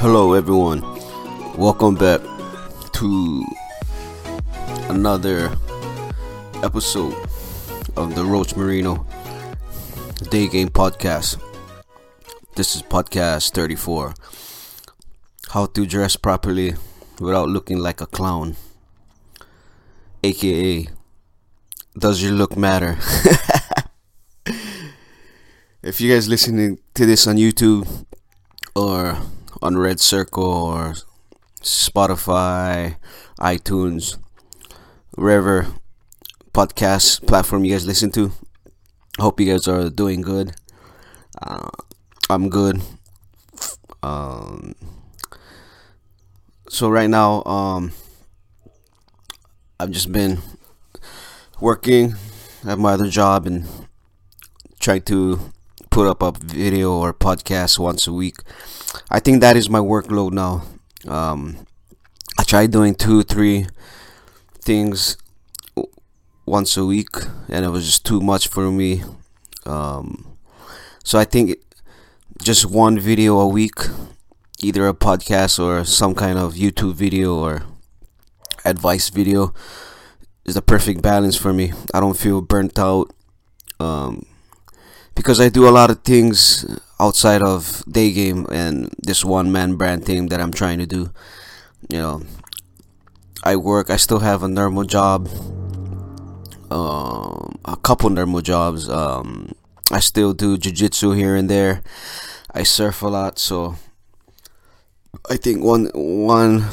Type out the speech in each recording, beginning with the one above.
Hello, everyone. Welcome back to another episode of the Roach Marino Day Game Podcast. This is podcast 34 How to Dress Properly Without Looking Like a Clown, aka Does Your Look Matter? if you guys listening to this on YouTube or on Red Circle or Spotify, iTunes, wherever podcast platform you guys listen to. Hope you guys are doing good. Uh, I'm good. Um, so right now, um, I've just been working at my other job and trying to put up a video or podcast once a week. I think that is my workload now. Um, I tried doing two, three things once a week, and it was just too much for me. Um, so I think just one video a week, either a podcast or some kind of YouTube video or advice video, is the perfect balance for me. I don't feel burnt out. Um, because I do a lot of things outside of day game and this one man brand thing that I'm trying to do. You know, I work. I still have a normal job. Um, a couple normal jobs. Um, I still do jujitsu here and there. I surf a lot, so I think one one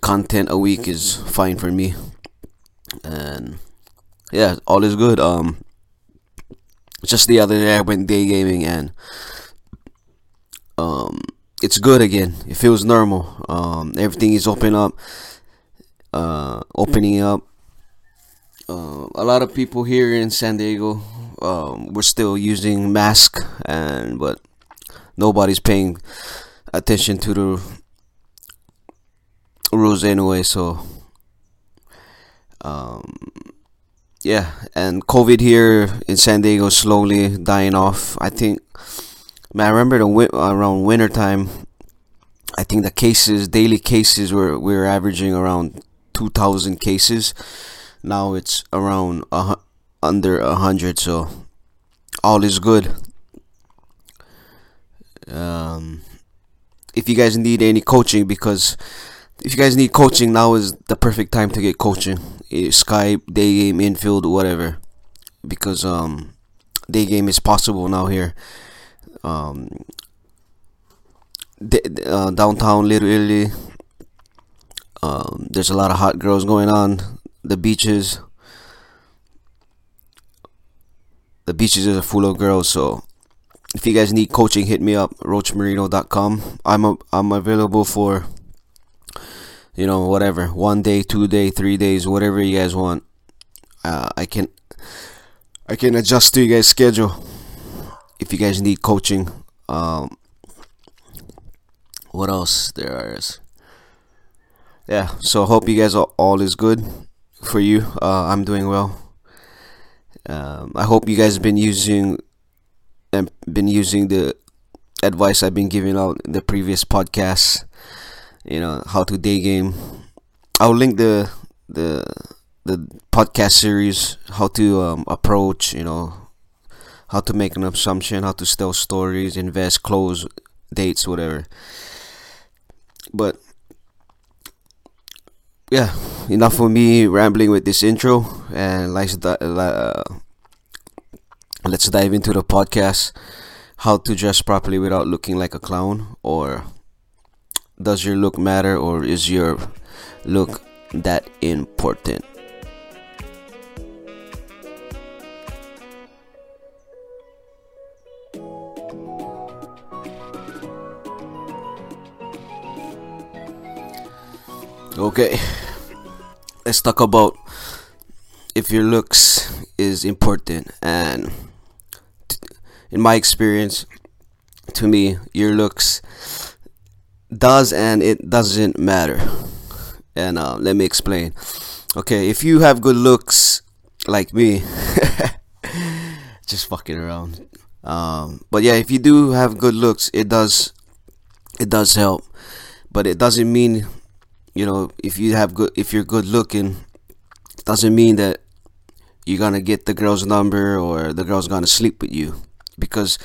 content a week is fine for me. And yeah, all is good. Um, just the other day I went day gaming and um it's good again. It feels normal. Um everything is open up uh opening up. Uh, a lot of people here in San Diego um, we're still using mask and but nobody's paying attention to the rules anyway so um yeah, and COVID here in San Diego slowly dying off. I think, man, I remember the wi- around winter time. I think the cases, daily cases, were we were averaging around two thousand cases. Now it's around under a hundred, so all is good. Um, if you guys need any coaching, because if you guys need coaching, now is the perfect time to get coaching. Skype, day game, infield, whatever, because um, day game is possible now here. Um, uh, downtown literally, Um, there's a lot of hot girls going on. The beaches. The beaches are full of girls, so if you guys need coaching, hit me up, roachmarino.com. I'm a, I'm available for you know whatever. One day two day three days whatever you guys want. Uh, i can i can adjust to you guys schedule. If you guys need coaching um what else there is? Yeah so hope you guys all, all is good for you. Uh, i'm doing well. Um, i hope you guys been using and been using the advice i've been giving out in the previous podcasts you know how to day game. I'll link the the the podcast series how to um, approach you know how to make an assumption how to tell stories invest close dates whatever. But yeah enough for me rambling with this intro and let's uh, let's dive into the podcast. How to dress properly without looking like a clown or does your look matter or is your look that important? Okay, let's talk about if your looks is important. And in my experience, to me, your looks does and it doesn't matter. And uh, let me explain. Okay, if you have good looks like me, just fucking around. Um, but yeah, if you do have good looks, it does it does help, but it doesn't mean, you know, if you have good, if you're good looking, doesn't mean that you're gonna get the girl's number or the girl's gonna sleep with you, because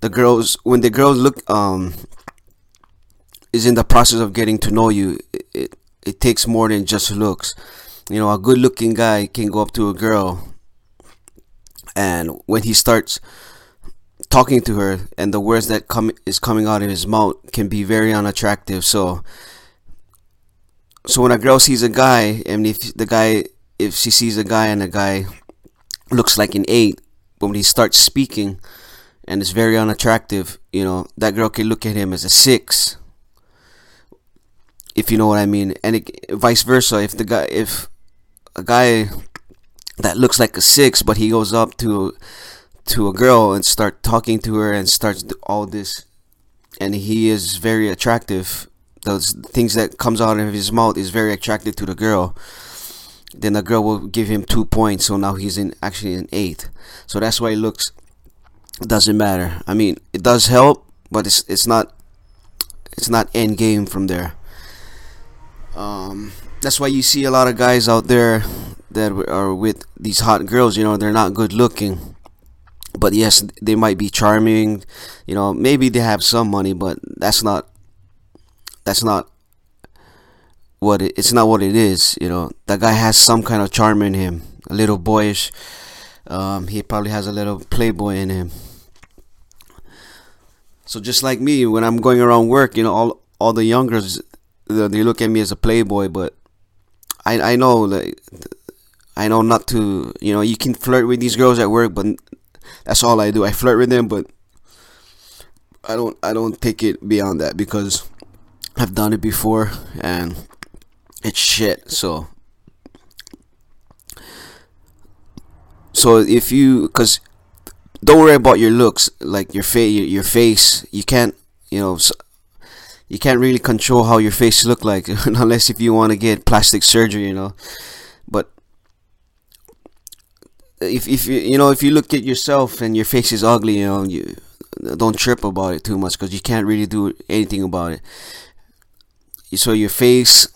the girls when the girls look um is in the process of getting to know you, it, it it takes more than just looks. You know, a good looking guy can go up to a girl and when he starts talking to her and the words that come is coming out of his mouth can be very unattractive so so when a girl sees a guy and if the guy if she sees a guy and the guy looks like an eight but when he starts speaking and it's very unattractive you know that girl can look at him as a six if you know what i mean. And it, vice versa if the guy if a guy that looks like a six but he goes up to to a girl and start talking to her and starts all this and he is very attractive those things that comes out of his mouth is very attractive to the girl then the girl will give him two points. So now he's in actually in eighth. So that's why it looks doesn't matter. I mean it does help but it's it's not it's not end game from there um, that's why you see a lot of guys out there that are with these hot girls you know they're not good looking. But yes they might be charming you know maybe they have some money but that's not that's not what it, it's not what it is you know. That guy has some kind of charm in him a little boyish um, he probably has a little playboy in him. So just like me when i'm going around work you know all all the youngers they look at me as a playboy but i i know like I know not to, you know, you can flirt with these girls at work, but that's all I do. I flirt with them, but I don't I don't take it beyond that because I've done it before and it's shit. So so if you cuz don't worry about your looks, like your face your face, you can't, you know, you can't really control how your face look like unless if you want to get plastic surgery, you know. But if if you you know if you look at yourself and your face is ugly, you know you don't trip about it too much because you can't really do anything about it. So your face,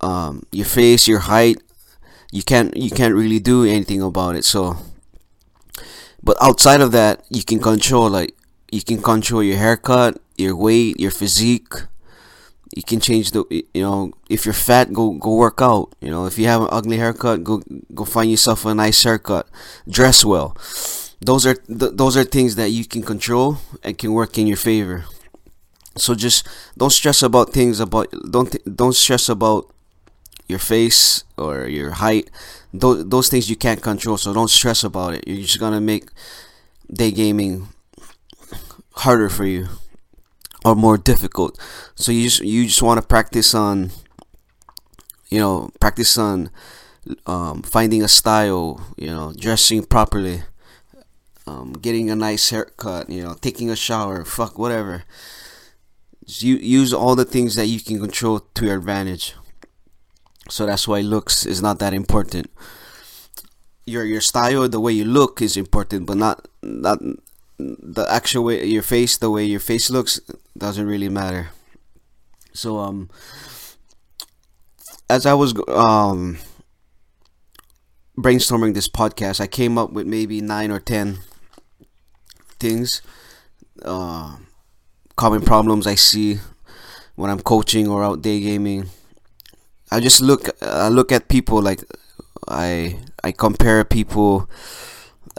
um, your face, your height, you can't you can't really do anything about it. So, but outside of that, you can control like you can control your haircut, your weight, your physique. You can change the you know if you're fat go go work out. You know if you have an ugly haircut go go find yourself a nice haircut. Dress well. Those are th- those are things that you can control and can work in your favor. So just don't stress about things about don't th- don't stress about your face or your height. Those, those things you can't control so don't stress about it. You're just gonna make day gaming harder for you or more difficult. So you just you just want to practice on you know practice on um, finding a style, you know, dressing properly, um, getting a nice haircut, you know, taking a shower, fuck whatever. Just use all the things that you can control to your advantage. So that's why looks is not that important. Your your style, the way you look is important, but not not the actual way your face, the way your face looks, doesn't really matter. So um, as I was um brainstorming this podcast, I came up with maybe nine or ten things, uh, common problems I see when I'm coaching or out day gaming. I just look, I look at people like I I compare people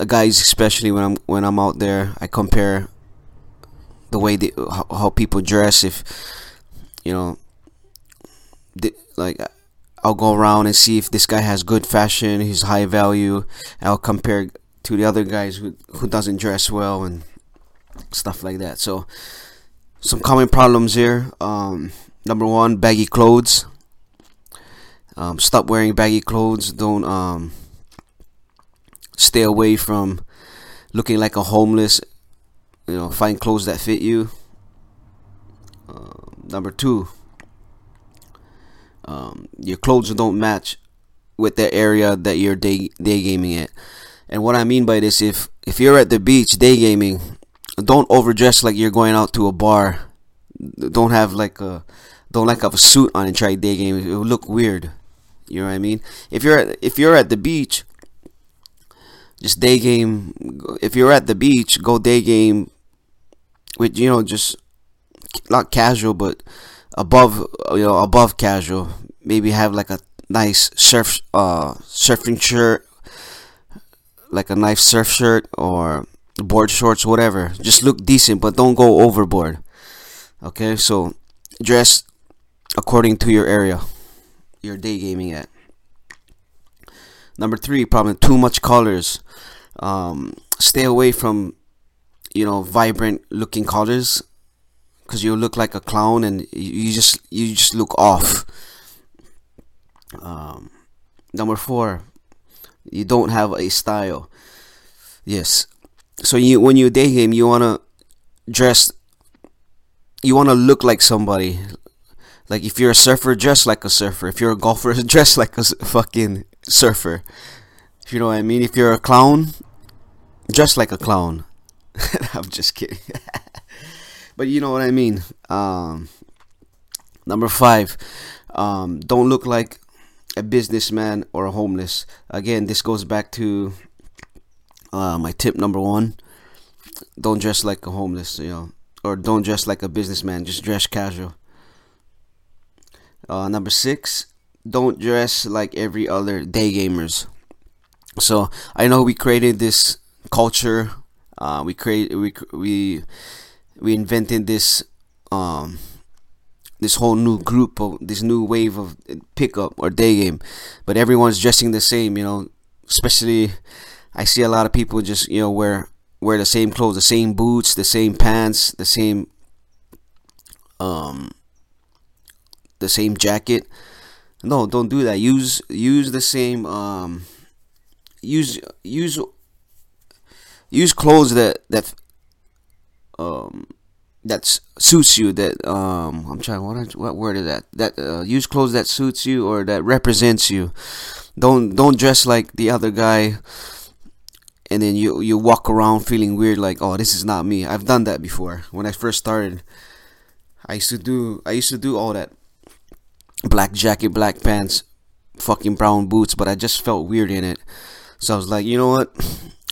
guys, especially when I'm when I'm out there, I compare the way they how, how people dress. If you know, they, like I'll go around and see if this guy has good fashion, he's high value. I'll compare to the other guys who who doesn't dress well and stuff like that. So some common problems here. Um, number one, baggy clothes. Um, stop wearing baggy clothes. Don't um, stay away from looking like a homeless. You know, find clothes that fit you. Uh, number two, um, your clothes don't match with the area that you're day day gaming at. And what I mean by this, if if you're at the beach day gaming, don't overdress like you're going out to a bar. don't have like a don't like have a suit on and try day game. It will look weird. You know what I mean? If you're at, if you're at the beach, just day game. If you're at the beach, go day game with you know just not casual, but above you know above casual. Maybe have like a nice surf uh surfing shirt, like a nice surf shirt or board shorts, whatever. Just look decent, but don't go overboard. Okay, so dress according to your area you're day gaming at. Number three problem: too much colors. Um, stay away from you know vibrant looking colors because you look like a clown and you just you just look off. Um, number four, you don't have a style. Yes, so you when you day game, you wanna dress. You wanna look like somebody. Like if you're a surfer, dress like a surfer. If you're a golfer, dress like a fucking surfer. If you know what I mean. If you're a clown, dress like a clown. I'm just kidding. but you know what I mean. Um, number five, um, don't look like a businessman or a homeless. Again, this goes back to uh, my tip number one. Don't dress like a homeless, you know, or don't dress like a businessman. Just dress casual. Uh, number six, don't dress like every other day gamers. So I know we created this culture. Uh, we create we we we invented this um this whole new group of this new wave of pickup or day game, but everyone's dressing the same. You know, especially I see a lot of people just you know wear wear the same clothes, the same boots, the same pants, the same um the same jacket. No, don't do that. Use use the same um use use use clothes that that um that suits you that um I'm trying what what word is that? That uh, use clothes that suits you or that represents you. Don't don't dress like the other guy and then you you walk around feeling weird like oh this is not me. I've done that before. When I first started I used to do I used to do all that black jacket black pants fucking brown boots but I just felt weird in it. So I was like you know what?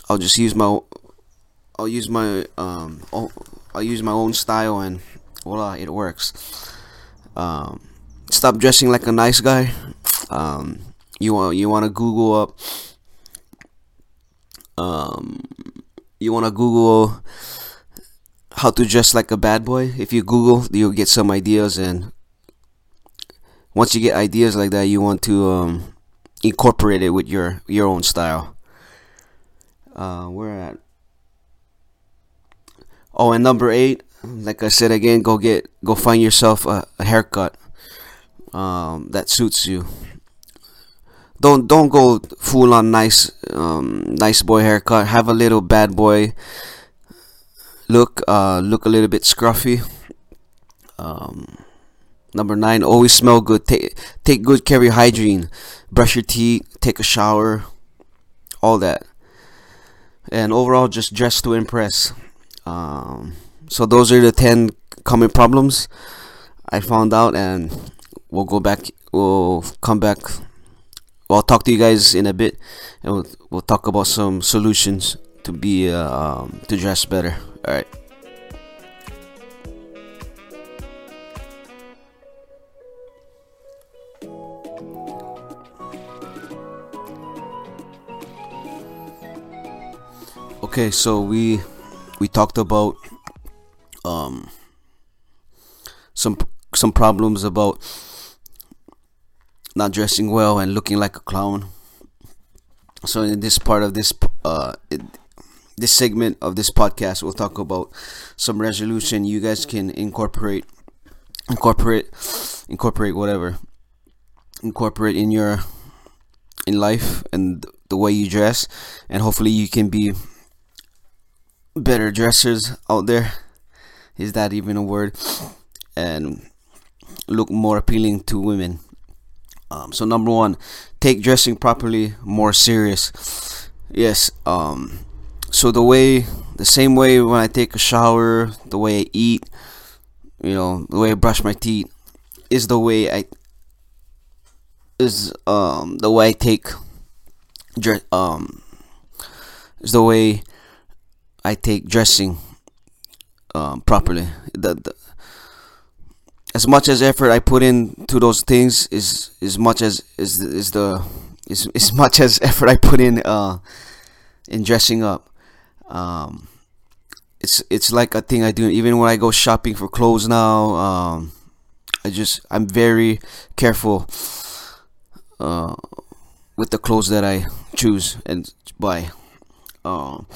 I'll just use my I'll use my um I'll use my own style and voila it works. Um, stop dressing like a nice guy. Um, you want you want to Google up um, you want to Google how to dress like a bad boy? If you Google you'll get some ideas and once you get ideas like that you want to um, incorporate it with your your own style uh, we're at. Oh, and number eight, like I said again, go get, go find yourself a, a haircut um, that suits you. Don't don't go full on nice um, nice boy haircut. Have a little bad boy look. Uh, look a little bit scruffy. Um, number nine, always smell good. Take take good care of your hygiene. Brush your teeth. Take a shower. All that and overall just dress to impress um, so those are the 10 common problems i found out and we'll go back we'll come back well, i'll talk to you guys in a bit and we'll, we'll talk about some solutions to be uh, um, to dress better all right Okay, so we we talked about um some some problems about not dressing well and looking like a clown. So in this part of this uh this segment of this podcast, we'll talk about some resolution you guys can incorporate incorporate incorporate whatever incorporate in your in life and the way you dress and hopefully you can be better dressers out there. Is that even a word? And look more appealing to women. Um, so number one, take dressing properly more serious. Yes. Um, so the way, the same way when I take a shower, the way I eat, you know, the way I brush my teeth is the way I is um the way I take dress um is the way I take dressing um properly. The, the as much as effort I put into those things is as much as is is the is as much as effort I put in uh in dressing up. Um, it's it's like a thing I do even when I go shopping for clothes now. Um, I just I'm very careful uh, with the clothes that I choose and buy. Um,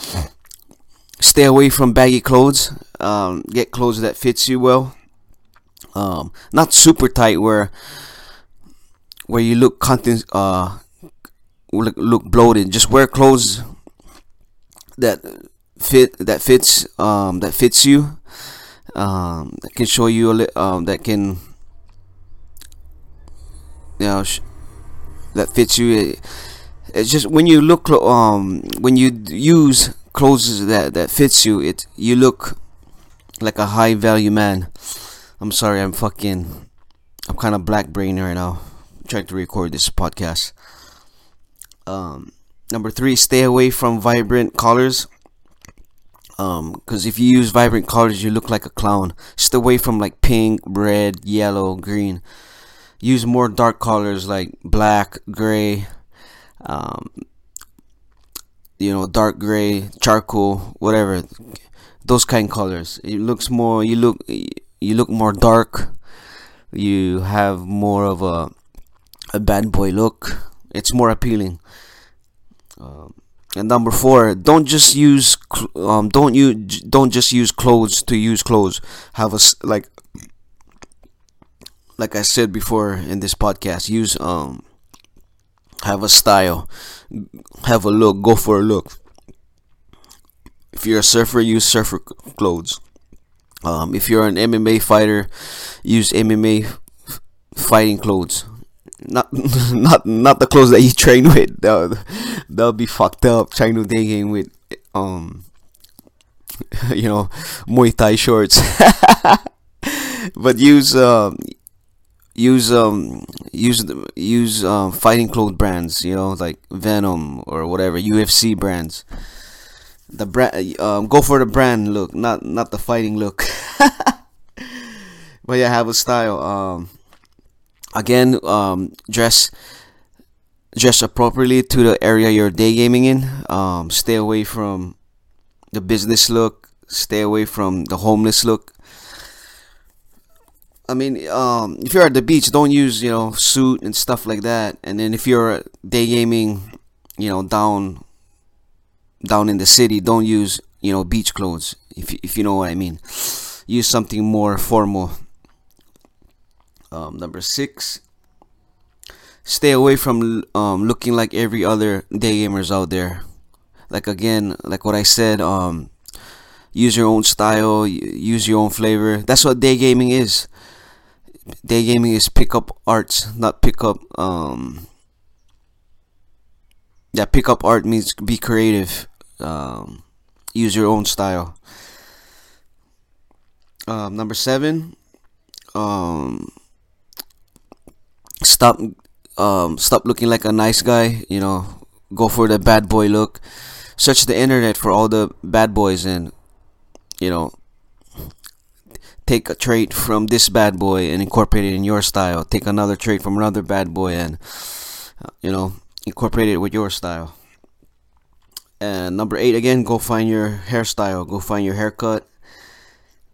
stay away from baggy clothes. Um, get clothes that fits you well. Um, not super tight where where you look content uh look, look bloated. Just wear clothes that fit that fits um that fits you. Um, that can show you a li- um that can you know sh- that fits you. It's just when you look um when you use clothes that that fits you, it you look like a high value man. I'm sorry, I'm fucking I'm kind of black brain right now. I'm trying to record this podcast. Um, number three, stay away from vibrant colors. Um, because if you use vibrant colors, you look like a clown. Stay away from like pink, red, yellow, green use more dark colors like black, gray, um, you know, dark gray, charcoal, whatever. Those kind of colors. It looks more. You look. You look more dark. You have more of a a bad boy look. It's more appealing. Um, and number four, don't just use um, don't you don't just use clothes to use clothes. Have a like like I said before in this podcast, use um have a style, have a look, go for a look. If you're a surfer, use surfer clothes. Um, if you're an MMA fighter, use MMA fighting clothes. Not not not the clothes that you train with. That'll, that'll be fucked up. Trying to game with um you know Muay Thai shorts. but use um use um use the use um fighting clothes brands you know like Venum or whatever ufc brands. The brand um go for the brand look not not the fighting look. But yeah have a style um again um dress dress appropriately to the area you're day gaming in. Um stay away from the business look stay away from the homeless look I mean, um, if you're at the beach, don't use you know suit and stuff like that. And then if you're day gaming, you know down down in the city, don't use you know beach clothes. If if you know what I mean, use something more formal. Um, number six, stay away from um, looking like every other day gamers out there. Like again, like what I said, um, use your own style, use your own flavor. That's what day gaming is day gaming is pick up arts, not pick up. Um, yeah, pick up art means be creative. Um, use your own style. Um, number seven. Um, stop. Um, stop looking like a nice guy. You know, go for the bad boy look. Search the internet for all the bad boys and, you know, take a trait from this bad boy and incorporate it in your style. Take another trait from another bad boy and you know incorporate it with your style. And number eight again, go find your hairstyle. Go find your haircut.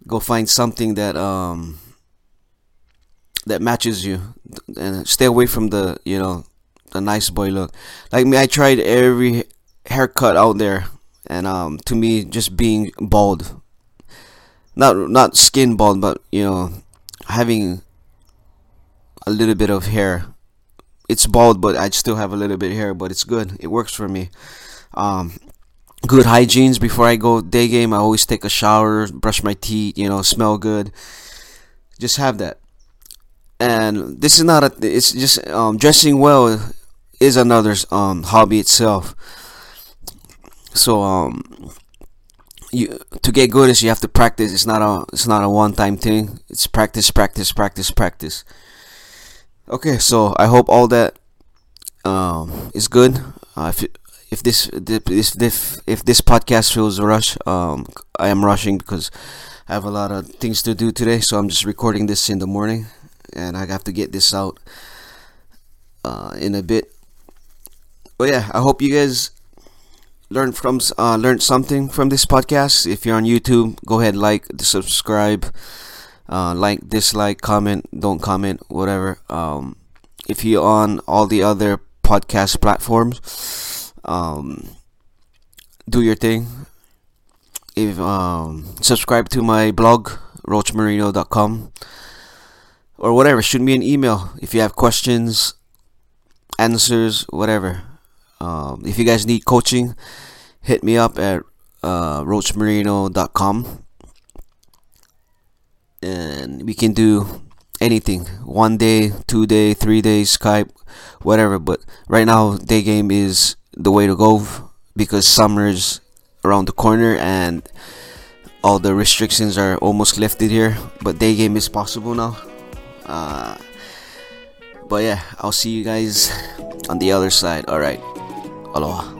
Go find something that um that matches you, and stay away from the you know the nice boy look. Like me, I tried every haircut out there, and um to me, just being bald not not skin bald, but you know, having a little bit of hair. It's bald, but I still have a little bit of hair, but it's good. It works for me. Um, good hygienes before I go day game. I always take a shower, brush my teeth, you know, smell good. Just have that. And this is not a. It's just um, dressing well is another um, hobby itself. So um, you to get good is you have to practice. It's not a it's not a one time thing. It's practice, practice, practice, practice. Okay, so I hope all that um, is good. Uh, if if this if if if this podcast feels rush, um, I am rushing because I have a lot of things to do today. So I'm just recording this in the morning, and I have to get this out uh, in a bit. But yeah, I hope you guys learn from uh, learned something from this podcast. If you're on YouTube, go ahead like, subscribe, uh, like, dislike, comment, don't comment, whatever. Um, if you're on all the other podcast platforms, um, do your thing. If um, subscribe to my blog roachmarino.com or whatever. Shoot me an email if you have questions, answers, whatever. Um, if you guys need coaching, hit me up at uh, roachmarino.com and we can do anything one day, two day, three days, Skype, whatever. But right now, day game is the way to go because summer's around the corner and all the restrictions are almost lifted here. But day game is possible now. Uh, but yeah, I'll see you guys on the other side. All right. 好了。